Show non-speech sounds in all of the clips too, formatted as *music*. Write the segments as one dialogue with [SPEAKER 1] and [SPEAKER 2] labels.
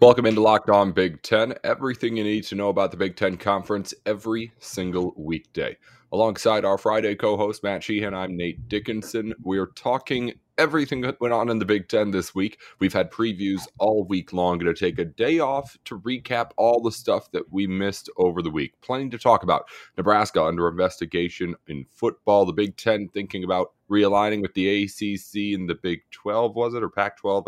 [SPEAKER 1] Welcome into Locked On Big Ten. Everything you need to know about the Big Ten Conference every single weekday. Alongside our Friday co host, Matt Sheehan, I'm Nate Dickinson. We're talking everything that went on in the Big Ten this week. We've had previews all week long. Going to take a day off to recap all the stuff that we missed over the week. Plenty to talk about. Nebraska under investigation in football. The Big Ten thinking about realigning with the ACC and the Big 12, was it, or Pac 12?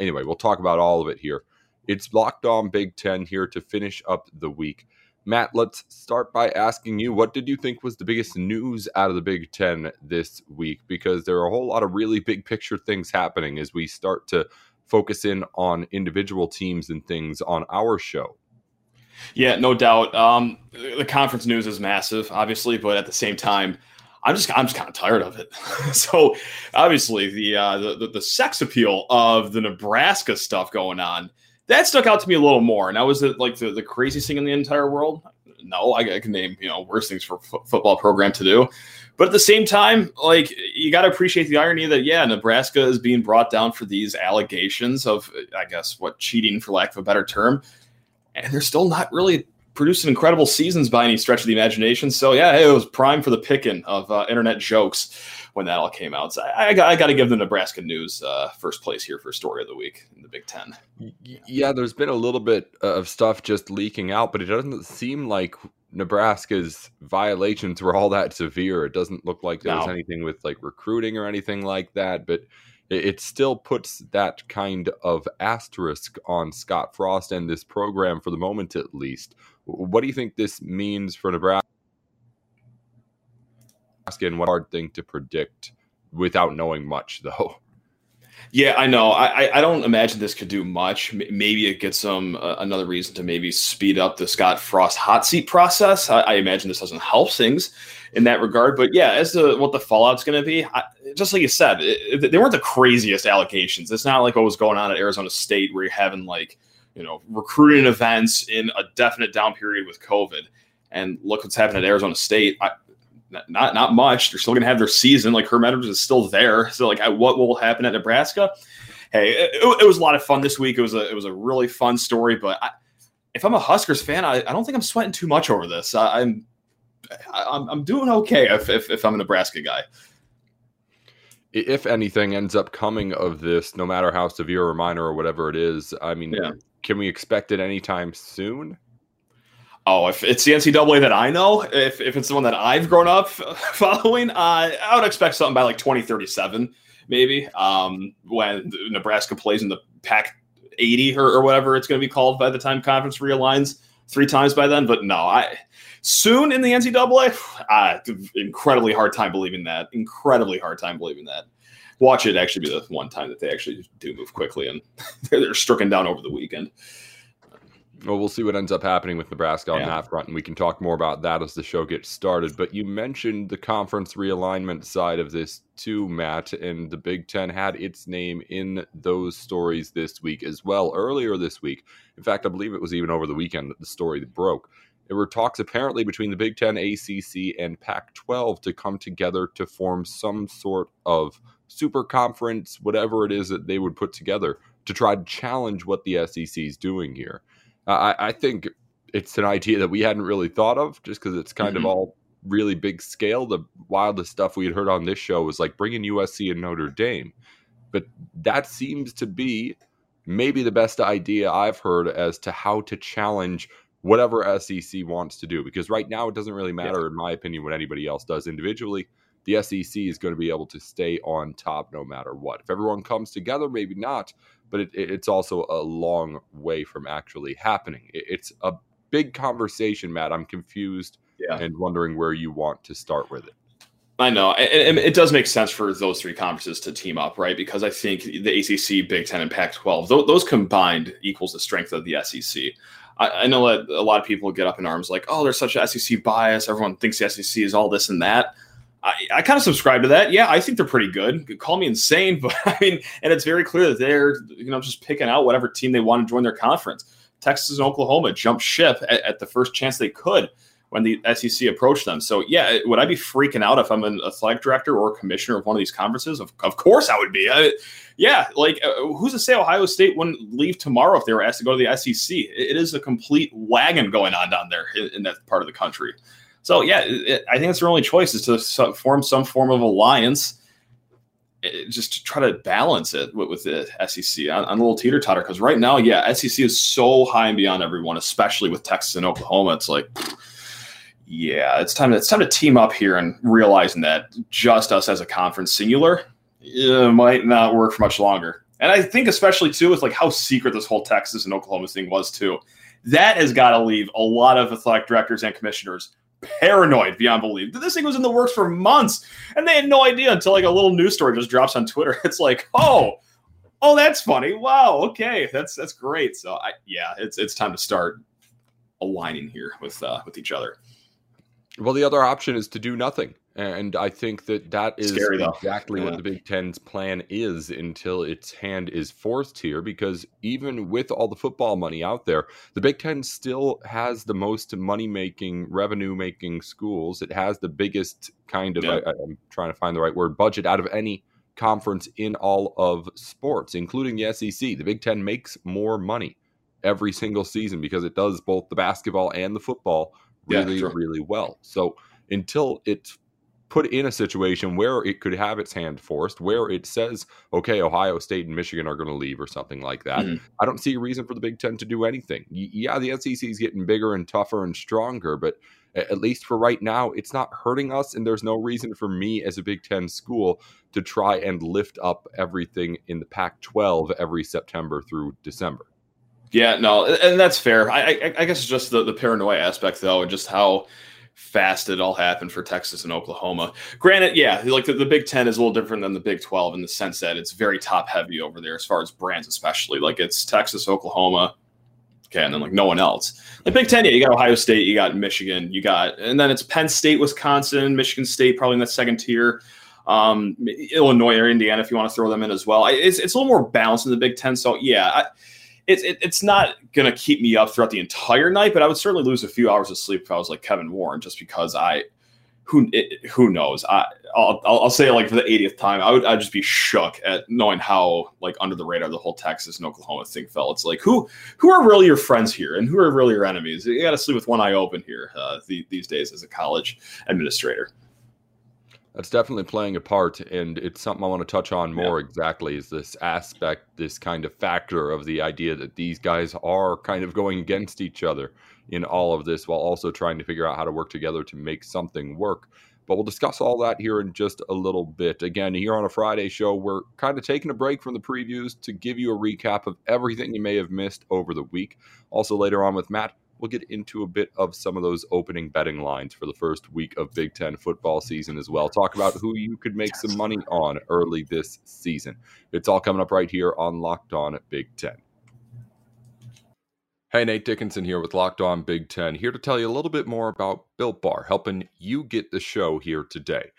[SPEAKER 1] Anyway, we'll talk about all of it here. It's Locked On Big Ten here to finish up the week. Matt, let's start by asking you what did you think was the biggest news out of the Big Ten this week? Because there are a whole lot of really big picture things happening as we start to focus in on individual teams and things on our show.
[SPEAKER 2] Yeah, no doubt. Um, the conference news is massive, obviously, but at the same time, I'm just I'm just kind of tired of it. *laughs* so obviously, the, uh, the the sex appeal of the Nebraska stuff going on that stuck out to me a little more. And that was like the, the craziest thing in the entire world. No, I, I can name you know worse things for football program to do, but at the same time, like you got to appreciate the irony that yeah, Nebraska is being brought down for these allegations of I guess what cheating for lack of a better term, and they're still not really producing incredible seasons by any stretch of the imagination. So yeah, it was prime for the picking of uh, internet jokes when that all came out. So I, I, got, to give the Nebraska news uh, first place here for story of the week in the Big Ten.
[SPEAKER 1] Yeah, there's been a little bit of stuff just leaking out, but it doesn't seem like Nebraska's violations were all that severe. It doesn't look like there no. anything with like recruiting or anything like that, but it, it still puts that kind of asterisk on Scott Frost and this program for the moment, at least. What do you think this means for Nebraska? And what hard thing to predict without knowing much, *laughs* though.
[SPEAKER 2] Yeah, I know. I I don't imagine this could do much. Maybe it gets some uh, another reason to maybe speed up the Scott Frost hot seat process. I, I, imagine this doesn't help things in that regard. But yeah, as to what the fallout's going to be, I, just like you said, it, it, they weren't the craziest allegations. It's not like what was going on at Arizona State, where you're having like you know recruiting events in a definite down period with COVID. And look what's happened at Arizona State. I, not not much. They're still going to have their season. Like Herm Edwards is still there. So like, what will happen at Nebraska? Hey, it, it, was a lot of fun this week. It was a it was a really fun story. But I, if I'm a Huskers fan, I, I don't think I'm sweating too much over this. I, I'm I'm I'm doing okay if, if if I'm a Nebraska guy.
[SPEAKER 1] If anything ends up coming of this, no matter how severe or minor or whatever it is, I mean, yeah. can we expect it anytime soon?
[SPEAKER 2] Oh, if it's the NCAA that I know, if, if it's the one that I've grown up *laughs* following, uh, I would expect something by like 2037, maybe, um, when Nebraska plays in the Pac 80 or, or whatever it's going to be called by the time conference realigns three times by then. But no, I soon in the NCAA, uh, *sighs* incredibly hard time believing that. Incredibly hard time believing that. Watch it actually be the one time that they actually do move quickly and *laughs* they're stricken down over the weekend.
[SPEAKER 1] Well, we'll see what ends up happening with Nebraska on yeah. that front, and we can talk more about that as the show gets started. But you mentioned the conference realignment side of this too, Matt, and the Big Ten had its name in those stories this week as well, earlier this week. In fact, I believe it was even over the weekend that the story broke. There were talks apparently between the Big Ten, ACC, and Pac 12 to come together to form some sort of super conference, whatever it is that they would put together to try to challenge what the SEC is doing here. I, I think it's an idea that we hadn't really thought of just because it's kind mm-hmm. of all really big scale. The wildest stuff we had heard on this show was like bringing USC and Notre Dame. But that seems to be maybe the best idea I've heard as to how to challenge whatever SEC wants to do. Because right now, it doesn't really matter, yeah. in my opinion, what anybody else does individually. The SEC is going to be able to stay on top no matter what. If everyone comes together, maybe not but it, it's also a long way from actually happening. It, it's a big conversation, Matt. I'm confused yeah. and wondering where you want to start with it.
[SPEAKER 2] I know, and, it does make sense for those three conferences to team up, right? Because I think the ACC, Big Ten, and Pac-12, those combined equals the strength of the SEC. I, know that a lot of people get up in arms like, "Oh, there's such a SEC bias. Everyone thinks the SEC is all this and that." I, I kind of subscribe to that. Yeah, I think they're pretty good. Call me insane, *laughs* but I mean, and it's very clear that they're you know just picking out whatever team they want to join their conference. Texas and Oklahoma jumped ship at, at the first chance they could when the SEC approached them. So yeah, would I be freaking out if I'm an athletic director or commissioner of one of these conferences? Of, of course I would be. I, yeah, like uh, who's to say Ohio State wouldn't leave tomorrow if they were asked to go to the SEC? It, it is a complete wagon going on down there in, in that part of the country. So yeah, it, I think it's their only choice is to form some form of alliance. Eh, just to try to balance it with, with the SEC on, on a little teeter totter because right now, yeah, SEC is so high and beyond everyone, especially with Texas and Oklahoma. It's like, yeah, it's time. To, it's time to team up here and realizing that just us as a conference singular it might not work for much longer. And I think especially too with like how secret this whole Texas and Oklahoma thing was too. That has got to leave a lot of athletic directors and commissioners paranoid beyond belief. This thing was in the works for months, and they had no idea until like a little news story just drops on Twitter. *laughs* It's like, oh, oh, that's funny. Wow, okay, that's that's great. So I, yeah, it's it's time to start aligning here with uh, with each other.
[SPEAKER 1] Well, the other option is to do nothing. And I think that that is Scary, exactly yeah. what the Big Ten's plan is until its hand is forced here. Because even with all the football money out there, the Big Ten still has the most money making, revenue making schools. It has the biggest kind of, yeah. I, I'm trying to find the right word, budget out of any conference in all of sports, including the SEC. The Big Ten makes more money every single season because it does both the basketball and the football really, yeah, really well. So until it's put in a situation where it could have its hand forced, where it says, okay, Ohio State and Michigan are going to leave or something like that. Mm-hmm. I don't see a reason for the Big Ten to do anything. Yeah, the SEC is getting bigger and tougher and stronger, but at least for right now, it's not hurting us. And there's no reason for me as a Big Ten school to try and lift up everything in the Pac 12 every September through December.
[SPEAKER 2] Yeah, no, and that's fair. I, I, I guess it's just the, the paranoia aspect, though, and just how fast it all happened for Texas and Oklahoma. Granted, yeah, like the, the, Big Ten is a little different than the Big 12 in the sense that it's very top heavy over there as far as brands, especially. Like it's Texas, Oklahoma, okay, and then like no one else. The Big Ten, yeah, you got Ohio State, you got Michigan, you got, and then it's Penn State, Wisconsin, Michigan State, probably in that second tier. Um, Illinois or Indiana, if you want to throw them in as well. It's, it's a little more balanced in the Big Ten. So, yeah, I, it's it, it's not to keep me up throughout the entire night, but I would certainly lose a few hours of sleep if I was like Kevin Warren, just because I who it, who knows I I'll, I'll say it like for the 80th time I would I'd just be shook at knowing how like under the radar the whole Texas and Oklahoma thing fell. It's like who who are really your friends here and who are really your enemies? You got to sleep with one eye open here uh, the, these days as a college administrator
[SPEAKER 1] that's definitely playing a part and it's something i want to touch on more yeah. exactly is this aspect this kind of factor of the idea that these guys are kind of going against each other in all of this while also trying to figure out how to work together to make something work. But we'll discuss all that here in just a little bit. Again here on a friday show we're kind of taking a break from the previews to give you a recap of everything you may have missed over the week. Also later on with matt we'll get into a bit of some of those opening betting lines for the first week of Big Ten football season as well. Talk about who you could make some money on early this season. It's all coming up right here on Locked On Big Ten. Hey, Nate Dickinson here with Locked On Big Ten, here to tell you a little bit more about Built Bar, helping you get the show here today.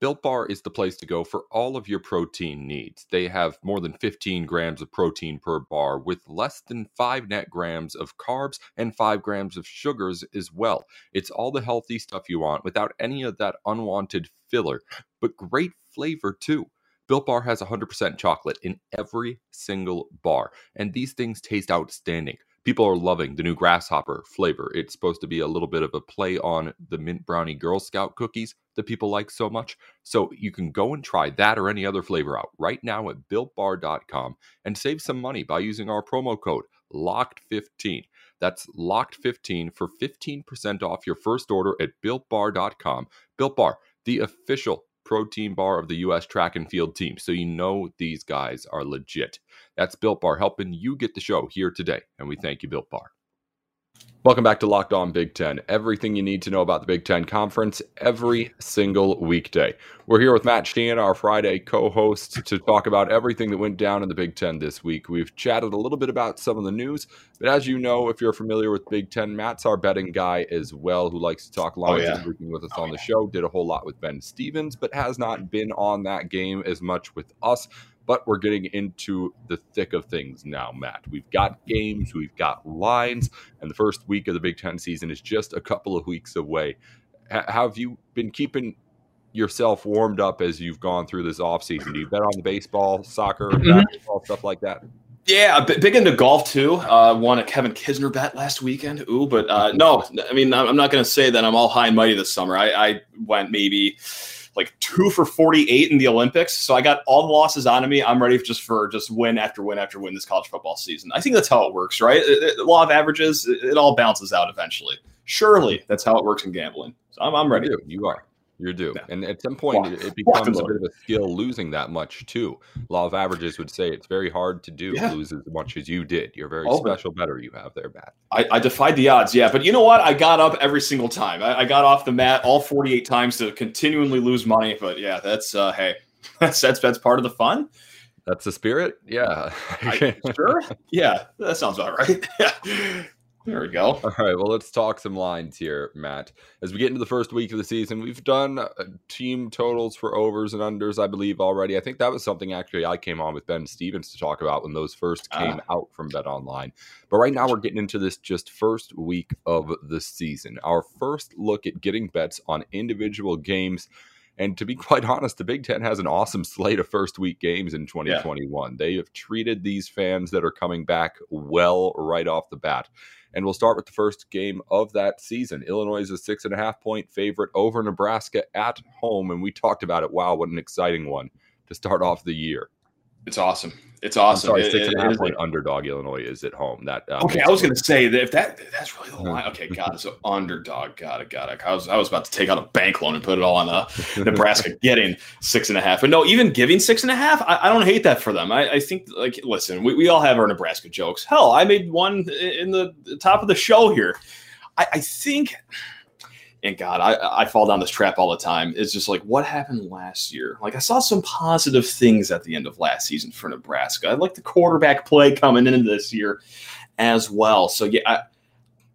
[SPEAKER 1] Built Bar is the place to go for all of your protein needs. They have more than 15 grams of protein per bar with less than 5 net grams of carbs and 5 grams of sugars as well. It's all the healthy stuff you want without any of that unwanted filler, but great flavor too. Built Bar has 100% chocolate in every single bar, and these things taste outstanding people are loving the new grasshopper flavor. It's supposed to be a little bit of a play on the mint brownie Girl Scout cookies that people like so much. So you can go and try that or any other flavor out right now at builtbar.com and save some money by using our promo code LOCKED15. That's LOCKED15 for 15% off your first order at builtbar.com. Built Bar, the official protein bar of the U.S. track and field team. So you know these guys are legit. That's Built Bar helping you get the show here today. And we thank you, Built Bar. Welcome back to Locked On Big Ten. Everything you need to know about the Big Ten Conference every single weekday. We're here with Matt Sheehan, our Friday co host, to talk about everything that went down in the Big Ten this week. We've chatted a little bit about some of the news, but as you know, if you're familiar with Big Ten, Matt's our betting guy as well, who likes to talk lines oh, yeah. and with us oh, on the show. Did a whole lot with Ben Stevens, but has not been on that game as much with us but we're getting into the thick of things now, Matt. We've got games, we've got lines, and the first week of the Big Ten season is just a couple of weeks away. H- have you been keeping yourself warmed up as you've gone through this offseason? Do you bet on the baseball, soccer, mm-hmm. basketball, stuff like that?
[SPEAKER 2] Yeah, big into golf too. Uh, won a Kevin Kisner bet last weekend. Ooh, but uh, no, I mean, I'm not going to say that I'm all high and mighty this summer. I, I went maybe like two for 48 in the Olympics. So I got all the losses on me. I'm ready just for just win after win after win this college football season. I think that's how it works, right? The law of averages, it, it all balances out eventually. Surely that's how it works in gambling. So I'm, I'm ready.
[SPEAKER 1] You are. You're due. And at some point, it, it becomes a bit of a skill losing that much, too. Law of averages would say it's very hard to do yeah. lose as much as you did. You're very oh, special better you have there, Matt.
[SPEAKER 2] I, I, defied the odds, yeah. But you know what? I got up every single time. I, I, got off the mat all 48 times to continually lose money. But yeah, that's, uh, hey, *laughs* that's, that's, that's part of the fun.
[SPEAKER 1] That's the spirit. Yeah.
[SPEAKER 2] I, sure. *laughs* Yeah. That sounds about right. *laughs* Yeah. There we go.
[SPEAKER 1] All right. Well, let's talk some lines here, Matt. As we get into the first week of the season, we've done uh, team totals for overs and unders, I believe, already. I think that was something actually I came on with Ben Stevens to talk about when those first ah. came out from Bet Online. But right now, we're getting into this just first week of the season. Our first look at getting bets on individual games. And to be *laughs* quite honest, the Big Ten has an awesome slate of first week games in 2021. Yeah. They have treated these fans that are coming back well right off the bat. And we'll start with the first game of that season. Illinois is a six and a half point favorite over Nebraska at home. And we talked about it. Wow, what an exciting one to start off the year.
[SPEAKER 2] It's awesome. It's awesome.
[SPEAKER 1] Sorry, six and a half point underdog Illinois is at home. That
[SPEAKER 2] um, okay. I was going to say that if that that's really the line. Okay, God, it's an underdog. Got it. Got it. I was I was about to take out a bank loan and put it all on uh, *laughs* Nebraska getting six and a half. But no, even giving six and a half, I, I don't hate that for them. I, I think like listen, we, we all have our Nebraska jokes. Hell, I made one in the top of the show here. I, I think and God, I, I fall down this trap all the time. It's just like, what happened last year? Like, I saw some positive things at the end of last season for Nebraska. I like the quarterback play coming into this year as well. So, yeah, I,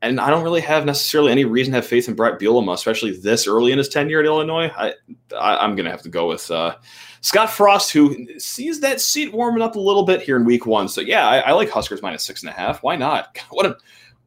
[SPEAKER 2] and I don't really have necessarily any reason to have faith in Bret Bielema, especially this early in his tenure at Illinois. I, I am going to have to go with uh, Scott Frost, who sees that seat warming up a little bit here in Week One. So yeah, I, I like Huskers minus six and a half. Why not? *laughs* What a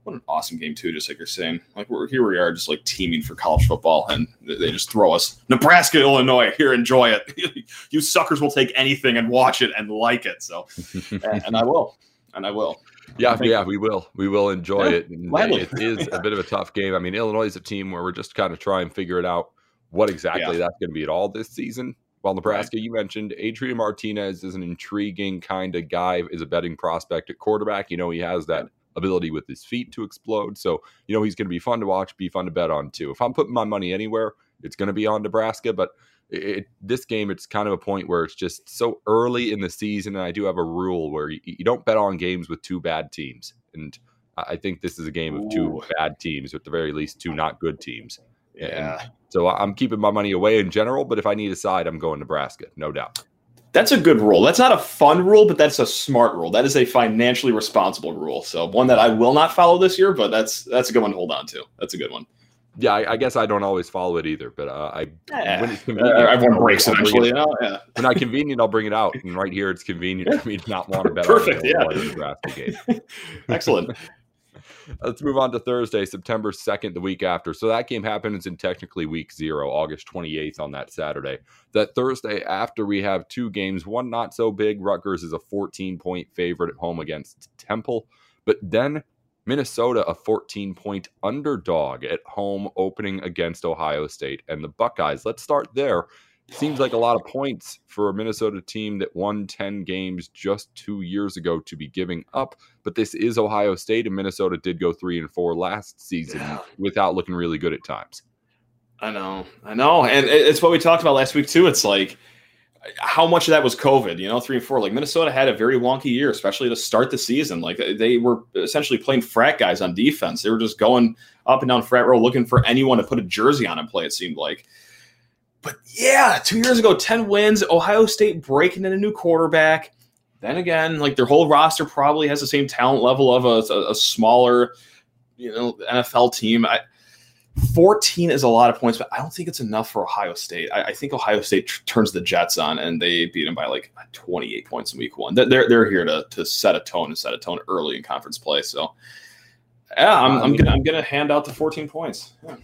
[SPEAKER 2] what an awesome game too. Just like you're saying, like we're here we are, just like teaming for college football, and they just throw us Nebraska, Illinois. Here, enjoy it. *laughs* you suckers will take anything and watch it and like it. So, *laughs* and, and I will, and I will.
[SPEAKER 1] Yeah, yeah, we will. We will enjoy yeah, it. It is a bit of a tough game. I mean, Illinois is a team where we're just kind of trying to figure it out what exactly yeah. that's going to be at all this season. While Nebraska, right. you mentioned Adrian Martinez is an intriguing kind of guy, is a betting prospect at quarterback. You know, he has that ability with his feet to explode. So, you know, he's going to be fun to watch, be fun to bet on too. If I'm putting my money anywhere, it's going to be on Nebraska. But it, this game, it's kind of a point where it's just so early in the season. And I do have a rule where you, you don't bet on games with two bad teams. And I think this is a game of two Ooh. bad teams, at the very least, two not good teams.
[SPEAKER 2] Yeah.
[SPEAKER 1] And so I'm keeping my money away in general, but if I need a side, I'm going Nebraska, no doubt.
[SPEAKER 2] That's a good rule. That's not a fun rule, but that's a smart rule. That is a financially responsible rule. So one that I will not follow this year, but that's that's a good one to hold on to. That's a good one.
[SPEAKER 1] Yeah, I, I guess I don't always follow it either, but uh, I
[SPEAKER 2] yeah. when it's convenient, uh, everyone breaks eventually. You know? yeah.
[SPEAKER 1] When I convenient, I'll bring it out, and right here, it's convenient yeah. for me to not want to *laughs* bet
[SPEAKER 2] Perfect, on it. Yeah. *laughs* Excellent.
[SPEAKER 1] Let's move on to Thursday, September 2nd, the week after. So that game happens in technically week zero, August 28th on that Saturday. That Thursday after, we have two games, one not so big. Rutgers is a 14 point favorite at home against Temple. But then Minnesota, a 14 point underdog at home, opening against Ohio State. And the Buckeyes, let's start there seems like a lot of points for a Minnesota team that won 10 games just two years ago to be giving up. But this is Ohio State, and Minnesota did go three and four last season yeah. without looking really good at times.
[SPEAKER 2] I know, I know. And it's what we talked about last week, too. It's like, how much of that was COVID? You know, three and four. Like Minnesota had a very wonky year, especially to start the season. Like they were essentially playing frat guys on defense. They were just going up and down frat row looking for anyone to put a jersey on and play. It seemed like. But yeah, two years ago, ten wins. Ohio State breaking in a new quarterback. Then again, like their whole roster probably has the same talent level of a, a, a smaller, you know, NFL team. I, 14 is a lot of points, but I don't think it's enough for Ohio State. I, I think Ohio State tr- turns the Jets on and they beat them by like 28 points in week one. They're, they're here to, to set a tone and set a tone early in conference play. So, yeah, I'm, I'm gonna I'm gonna hand out the 14 points. Yeah.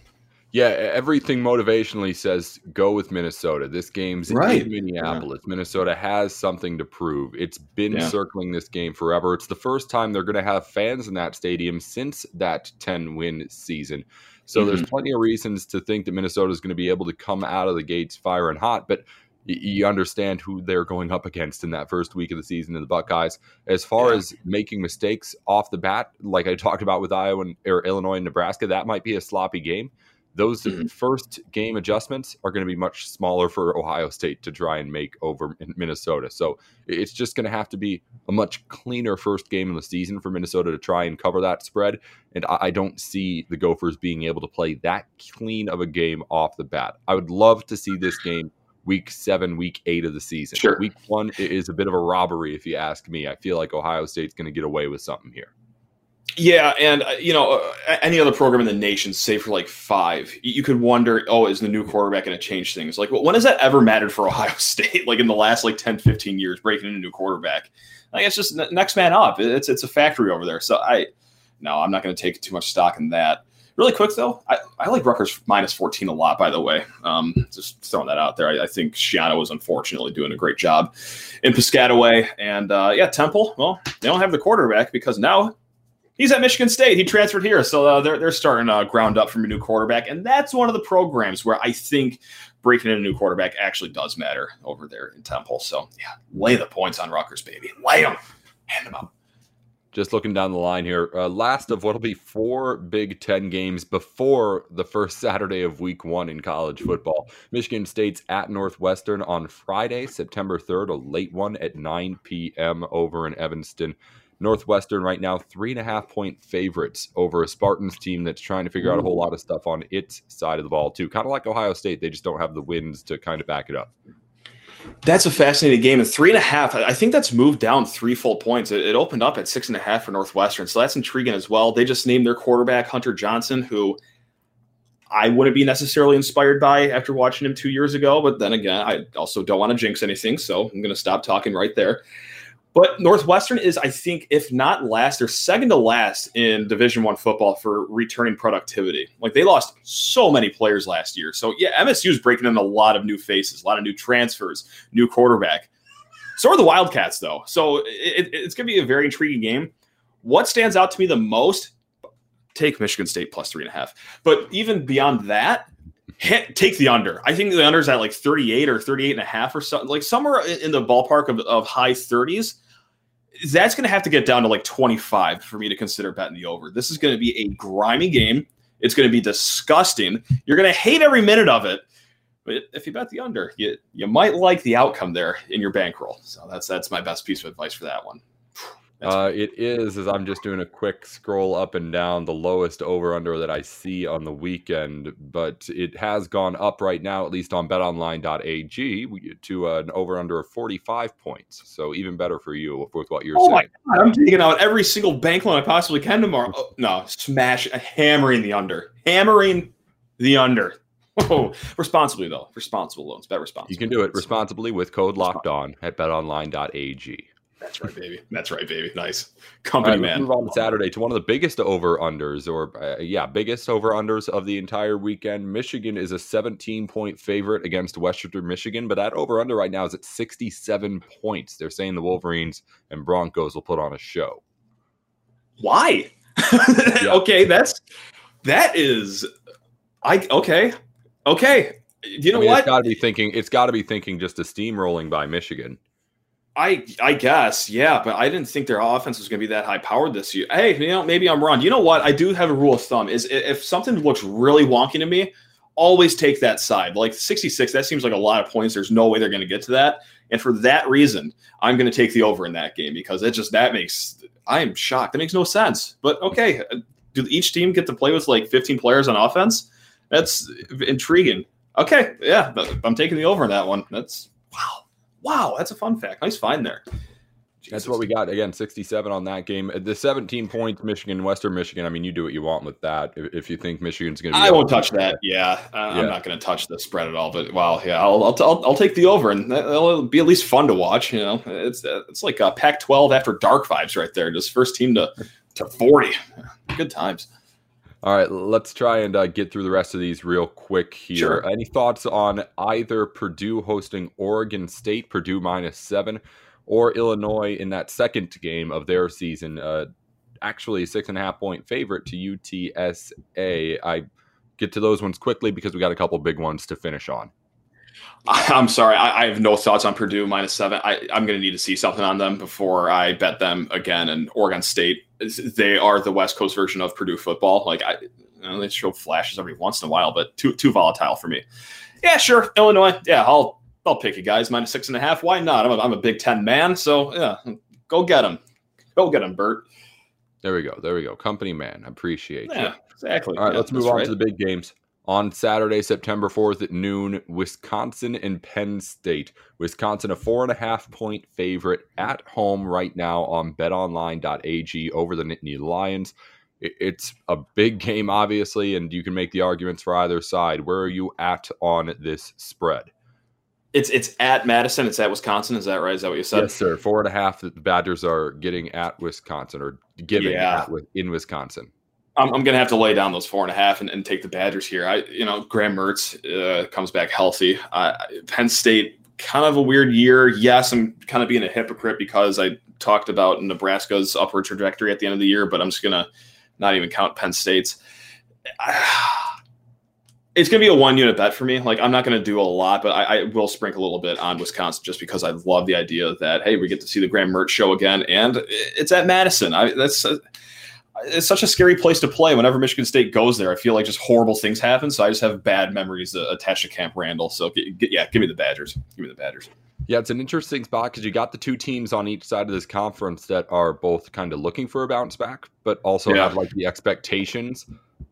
[SPEAKER 1] Yeah, everything motivationally says go with Minnesota. This game's right. in Minneapolis. Yeah. Minnesota has something to prove. It's been yeah. circling this game forever. It's the first time they're going to have fans in that stadium since that 10 win season. So mm-hmm. there's plenty of reasons to think that Minnesota is going to be able to come out of the gates firing hot, but you understand who they're going up against in that first week of the season in the Buckeyes. As far yeah. as making mistakes off the bat, like I talked about with Iowa and, or Illinois and Nebraska, that might be a sloppy game those mm-hmm. first game adjustments are going to be much smaller for Ohio State to try and make over Minnesota. So it's just going to have to be a much cleaner first game of the season for Minnesota to try and cover that spread. And I don't see the Gophers being able to play that clean of a game off the bat. I would love to see this game week seven, week eight of the season.
[SPEAKER 2] Sure.
[SPEAKER 1] Week one is a bit of a robbery, if you ask me. I feel like Ohio State's going to get away with something here.
[SPEAKER 2] Yeah, and uh, you know, uh, any other program in the nation, say for like five, you could wonder, oh, is the new quarterback going to change things? Like, when has that ever mattered for *laughs* Ohio State? like in the last like 10, 15 years, breaking in a new quarterback? Like, it's just next man up. It's it's a factory over there. So I, no, I'm not going to take too much stock in that. Really quick though, I, I like Rutgers minus 14 a lot. By the way, um, just throwing that out there. I, I think Schiano was unfortunately doing a great job in Piscataway, and uh, yeah, Temple. Well, they don't have the quarterback because now he's at Michigan State. He transferred here, so uh, they're they're starting uh, ground up from a new quarterback, and that's one of the programs where I think breaking in a new quarterback actually does matter over there in Temple. So yeah, lay the points on Rutgers, baby. Lay them, hand them up.
[SPEAKER 1] Just looking down the line here, uh, last of what'll be four Big Ten games before the first Saturday of Week One in college football. Michigan State's at Northwestern on Friday, September third, a late one at 9 p.m. over in Evanston. Northwestern right now three and a half point favorites over a Spartans team that's trying to figure out a whole lot of stuff on its side of the ball too. Kind of like Ohio State, they just don't have the wins to kind of back it up.
[SPEAKER 2] That's a fascinating game. And three and a half, I think that's moved down three full points. It, it, opened up at six and a half for Northwestern. So that's intriguing as well. They just named their quarterback, Hunter Johnson, who I wouldn't be necessarily inspired by after watching him two years ago. But then again, I also don't want to jinx anything. So I'm going to stop talking right there. But Northwestern is, I think, if not last, they're second to last in Division One football for returning productivity. Like they lost so many players last year. So yeah, MSU is breaking in a lot of new faces, a lot of new transfers, new quarterback. So are the Wildcats, though. So it, it's going to be a very intriguing game. What stands out to me the most? Take Michigan State plus three and a half. But even beyond that, hit, take the under. I think the under is at like 38 or 38 and a half or something, like somewhere in the ballpark of, of high 30s. That's going to have to get down to like 25 for me to consider betting the over. This is going to be a grimy game. It's going to be disgusting. You're going to hate every minute of it. But if you bet the under, you you might like the outcome there in your bankroll. So that's that's my best piece of advice for that one.
[SPEAKER 1] Uh, it is, as I'm just doing a quick scroll up and down, the lowest over under that I see on the weekend, but it has gone up right now, at least on betonline.ag, to an over under of 45 points. So even better for you with what you're
[SPEAKER 2] oh
[SPEAKER 1] saying.
[SPEAKER 2] my God, I'm taking out every single bank loan I possibly can tomorrow. Oh, no, smash, hammering the under, hammering the under. *laughs* Oh, responsibly though. Responsible loans. Bet responsibly.
[SPEAKER 1] You can do it responsibly with code locked on at betonline.ag.
[SPEAKER 2] That's right, baby. That's right, baby. Nice company right, man.
[SPEAKER 1] Move on Saturday to one of the biggest over unders, or uh, yeah, biggest over unders of the entire weekend. Michigan is a 17 point favorite against Western Michigan, but that over under right now is at 67 points. They're saying the Wolverines and Broncos will put on a show.
[SPEAKER 2] Why? *laughs* okay, that's that is. I okay, okay. You know I mean,
[SPEAKER 1] what?
[SPEAKER 2] It's
[SPEAKER 1] got to be thinking. It's got to be thinking just a steamrolling by Michigan.
[SPEAKER 2] I I guess yeah, but I didn't think their offense was going to be that high powered this year. Hey, you know maybe I'm wrong. You know what? I do have a rule of thumb: is if something looks really wonky to me, always take that side. Like 66, that seems like a lot of points. There's no way they're going to get to that. And for that reason, I'm going to take the over in that game because it just that makes I am shocked. That makes no sense. But okay, uh, do each team get to play with like 15 players on offense? That's intriguing. Okay, yeah, I'm taking the over in that one. That's wow, wow. That's a fun fact. Nice find there.
[SPEAKER 1] Jesus. That's what we got. Again, 67 on that game. The 17 points, Michigan, Western Michigan. I mean, you do what you want with that. If you think Michigan's going to
[SPEAKER 2] be. I won't touch that. Yeah. Uh, yeah. I'm not going to touch the spread at all. But, wow, yeah, I'll, I'll, I'll, I'll, take the over, and it'll be at least fun to watch. You know, it's it's like a Pac 12 after dark vibes right there. Just first team to, to 40. Good times.
[SPEAKER 1] All right, let's try and uh, get through the rest of these real quick here.
[SPEAKER 2] Sure.
[SPEAKER 1] Any thoughts on either Purdue hosting Oregon State, Purdue minus seven, or Illinois in that second game of their season? Uh, actually, a six and a half point favorite to UTSA. I get to those ones quickly because we got a couple big ones to finish on. *laughs*
[SPEAKER 2] I'm sorry, I, I, have no thoughts on Purdue minus seven. I, am going to need to see something on them before I bet them again. And Oregon State, they are the West Coast version of Purdue football. Like I, they show flashes every once in a while, but too too volatile for me. Yeah, sure, Illinois. Yeah, I'll I'll pick you guys minus six and a half. Why not? I'm a, I'm a Big Ten man, so yeah, go get them. Go get them, Bert.
[SPEAKER 1] There we go. There we go. Company man. Appreciate
[SPEAKER 2] yeah,
[SPEAKER 1] you.
[SPEAKER 2] Exactly.
[SPEAKER 1] All right,
[SPEAKER 2] yeah,
[SPEAKER 1] let's move on right. to the big games on Saturday, September 4th at noon, Wisconsin and Penn State. Wisconsin, a four and a half point favorite at home right now on betonline.ag over the Nittany Lions. It's a big game, obviously, and you can make the arguments for either side. Where are you at on this spread?
[SPEAKER 2] It's it's at Madison. It's at Wisconsin. Is that right? Is that what you said?
[SPEAKER 1] Yes, sir. Four and a half. The Badgers are getting at Wisconsin or giving yeah. at, in Wisconsin.
[SPEAKER 2] I'm, I'm going to have to lay down those four and a half and, and, take the Badgers here. I, you know, Graham Mertz uh, comes back healthy. Uh, Penn State, kind of a weird year. Yes, I'm kind of being a hypocrite because I talked about Nebraska's upward trajectory at the end of the year, but I'm just going to not even count Penn State's. *sighs* It's going to be a one unit bet for me. Like, I'm not going to do a lot, but I, I, will sprinkle a little bit on Wisconsin just because I love the idea that, hey, we get to see the Graham Mertz show again. And it's at Madison. I, that's. Uh, it's such a scary place to play. Whenever Michigan State goes there, I feel like just horrible things happen. So I just have bad memories uh, attached to Camp Randall. So yeah, give me the Badgers. Give me the Badgers.
[SPEAKER 1] Yeah, it's an interesting spot because you got the two teams on each side of this conference that are both kind of looking for a bounce back, but also yeah. have like the expectations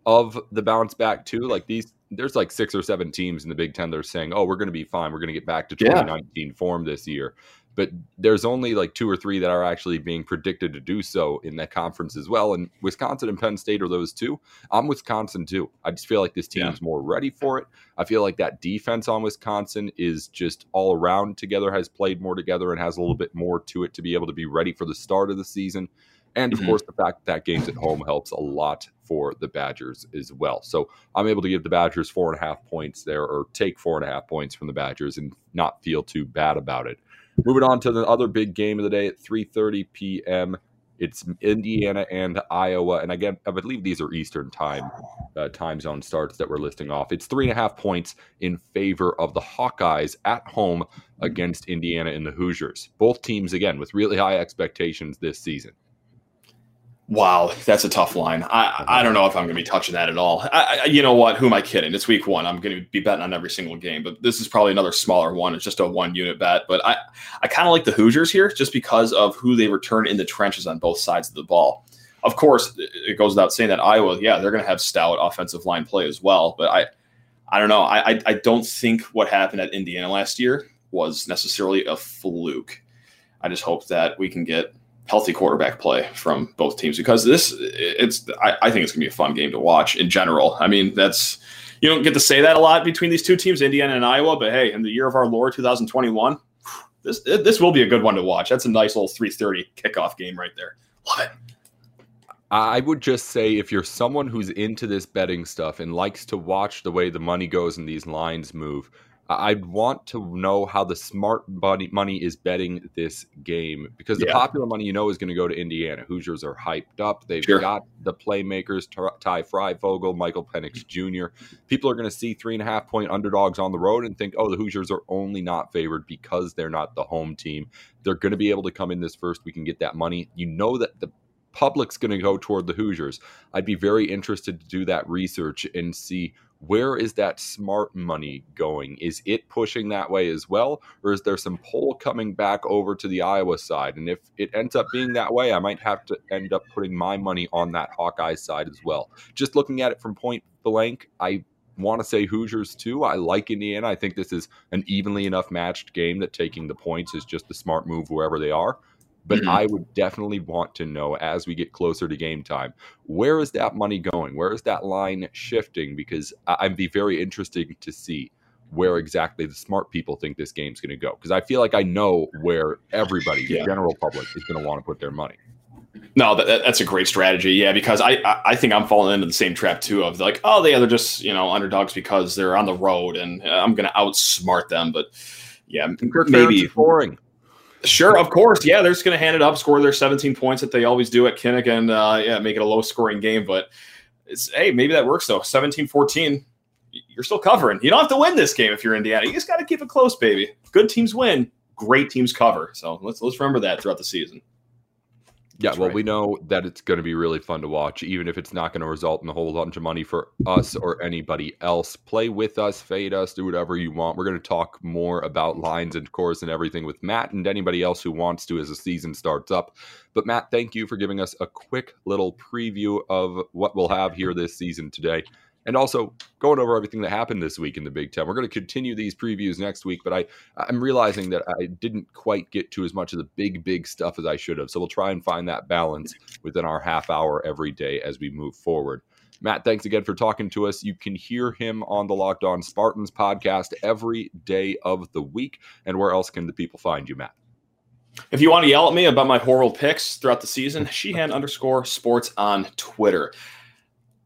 [SPEAKER 1] of the bounce back too. Like these, there's like six or seven teams in the Big Ten that are saying, "Oh, we're going to be fine. We're going to get back to 2019 yeah. form this year." But there's only like two or three that are actually being predicted to do so in that conference as well. And Wisconsin and Penn State are those two. I'm Wisconsin too. I just feel like this team's yeah. more ready for it. I feel like that defense on Wisconsin is just all around together, has played more together, and has a little bit more to it to be able to be ready for the start of the season. And of mm-hmm. course, the fact that, game's at home helps a lot for the Badgers as well. So I'm able to give the Badgers four and a half points there, or take four and a half points from the Badgers and not feel too bad about it. Moving on to the other big game of the day at 3:30 p.m. It's Indiana and Iowa, and again, I believe these are Eastern time uh, time zone starts that we're listing off. It's three and a half points in favor of the Hawkeyes at home against Indiana and the Hoosiers. Both teams again with really high expectations this season.
[SPEAKER 2] Wow, that's a tough line. I, I don't know if I'm going to be touching that at all. I, I, you know what? Who am I kidding? It's week one. I'm going to be betting on every single game, but this is probably another smaller one. It's just a one unit bet. But I, I kind of like the Hoosiers here just because of who they return in the trenches on both sides of the ball. Of course, it goes without saying that Iowa, yeah, they're going to have stout offensive line play as well. But I, I don't know. I, I don't think what happened at Indiana last year was necessarily a fluke. I just hope that we can get healthy quarterback play from both teams because this it's I, I think it's gonna be a fun game to watch in general. I mean that's you don't get to say that a lot between these two teams, Indiana and Iowa, but hey, in the year of our Lord 2021, this this will be a good one to watch. That's a nice little 3:30 kickoff game right there. Love it.
[SPEAKER 1] I would just say if you're someone who's into this betting stuff and likes to watch the way the money goes and these lines move, I want to know how the smart money money is betting this game because the yeah. popular money you know is going to go to Indiana. Hoosiers are hyped up. They've sure. got the playmakers: Ty Fryfogle, Michael Penix Jr. People are going to see three and a half point underdogs on the road and think, "Oh, the Hoosiers are only not favored because they're not the home team." They're going to be able to come in this first. We can get that money. You know that the public's going to go toward the Hoosiers. I'd be very interested to do that research and see where is that smart money going? Is it pushing that way as well? Or is there some pull coming back over to the Iowa side? And if it ends up being that way, I might have to end up putting my money on that Hawkeye side as well. Just looking at it from point blank, I want to say Hoosiers too. I like Indiana. I think this is an evenly enough matched game that taking the points is just the smart move wherever they are. But mm-hmm. I would definitely want to know as we get closer to game time, where is that money going? Where is that line shifting? Because I'd be very interested to see where exactly the smart people think this game's going to go. Because I feel like I know where everybody, yeah. the general public, is going to want to put their money.
[SPEAKER 2] No, that, that's a great strategy. Yeah, because I I think I'm falling into the same trap too of like, oh, yeah, they're just you know underdogs because they're on the road, and I'm going to outsmart them. But yeah, maybe
[SPEAKER 1] boring.
[SPEAKER 2] Sure, of course. Yeah, they're just going to hand it up, score their 17 points that they always do at Kinnick, and uh, yeah, make it a low scoring game. But it's hey, maybe that works though. 17 14, you're still covering. You don't have to win this game if you're Indiana. You just got to keep it close, baby. Good teams win, great teams cover. So let's let's remember that throughout the season.
[SPEAKER 1] Yeah, well, right. we know that it's going to be really fun to watch, even if it's not going to result in a whole bunch of money for us or anybody else. Play with us, fade us, do whatever you want. We're going to talk more about lines and course and everything with Matt and anybody else who wants to as the season starts up. But Matt, thank you for giving us a quick little preview of what we'll have here this season today and also going over everything that happened this week in the Big Ten. We're going to continue these previews next week, but I I'm realizing that I didn't quite get to as much of the big big stuff as I should have. So we'll try and find that balance within our half hour every day as we move forward. Matt, thanks again for talking to us. You can hear him on the Locked On Spartans podcast every day of the week. And where else can the people find you, Matt?
[SPEAKER 2] If you want to yell at me about my horrible picks throughout the season, Sheehan underscore sports on Twitter.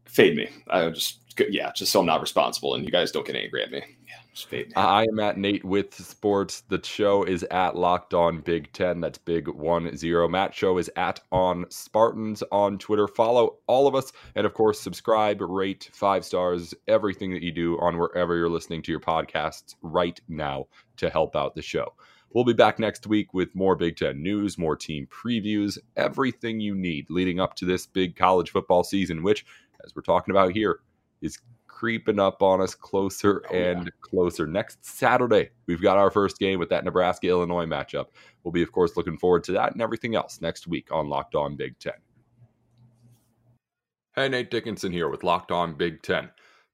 [SPEAKER 2] Fade me. I just yeah, just so I'm not responsible and you guys don't get angry at me. Yeah, just.
[SPEAKER 1] I am at Nate with Sports. The show is at Locked On Big Ten. That's Big One Zero. Matt Show is at On Spartans on Twitter. Follow all of us and of course subscribe, rate five stars, everything that you do on wherever you're listening to your podcasts right now to help out the show. We'll be back next week with more Big Ten news, more team previews, everything you need leading up to this big college football season, which, as we're talking about here, is creeping up on us closer oh, and yeah. closer. Next Saturday, we've got our first game with that Nebraska Illinois matchup. We'll be, of course, looking forward to that and everything else next week on Locked On Big Ten. Hey, Nate Dickinson here with Locked On Big Ten.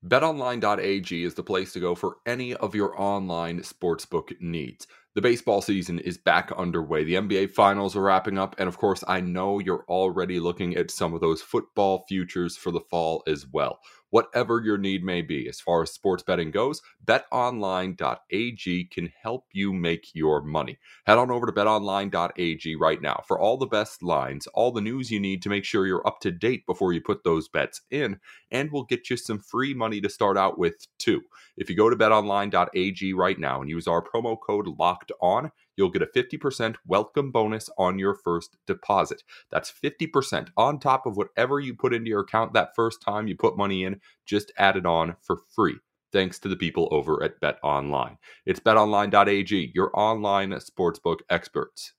[SPEAKER 1] BetOnline.ag is the place to go for any of your online sportsbook needs. The baseball season is back underway. The NBA finals are wrapping up. And of course, I know you're already looking at some of those football futures for the fall as well. Whatever your need may be, as far as sports betting goes, betonline.ag can help you make your money. Head on over to betonline.ag right now for all the best lines, all the news you need to make sure you're up to date before you put those bets in, and we'll get you some free money to start out with too. If you go to betonline.ag right now and use our promo code LOCKED ON, you'll get a 50% welcome bonus on your first deposit. That's 50% on top of whatever you put into your account that first time you put money in, just add it on for free. Thanks to the people over at Bet Online. It's betonline.ag, your online sportsbook experts.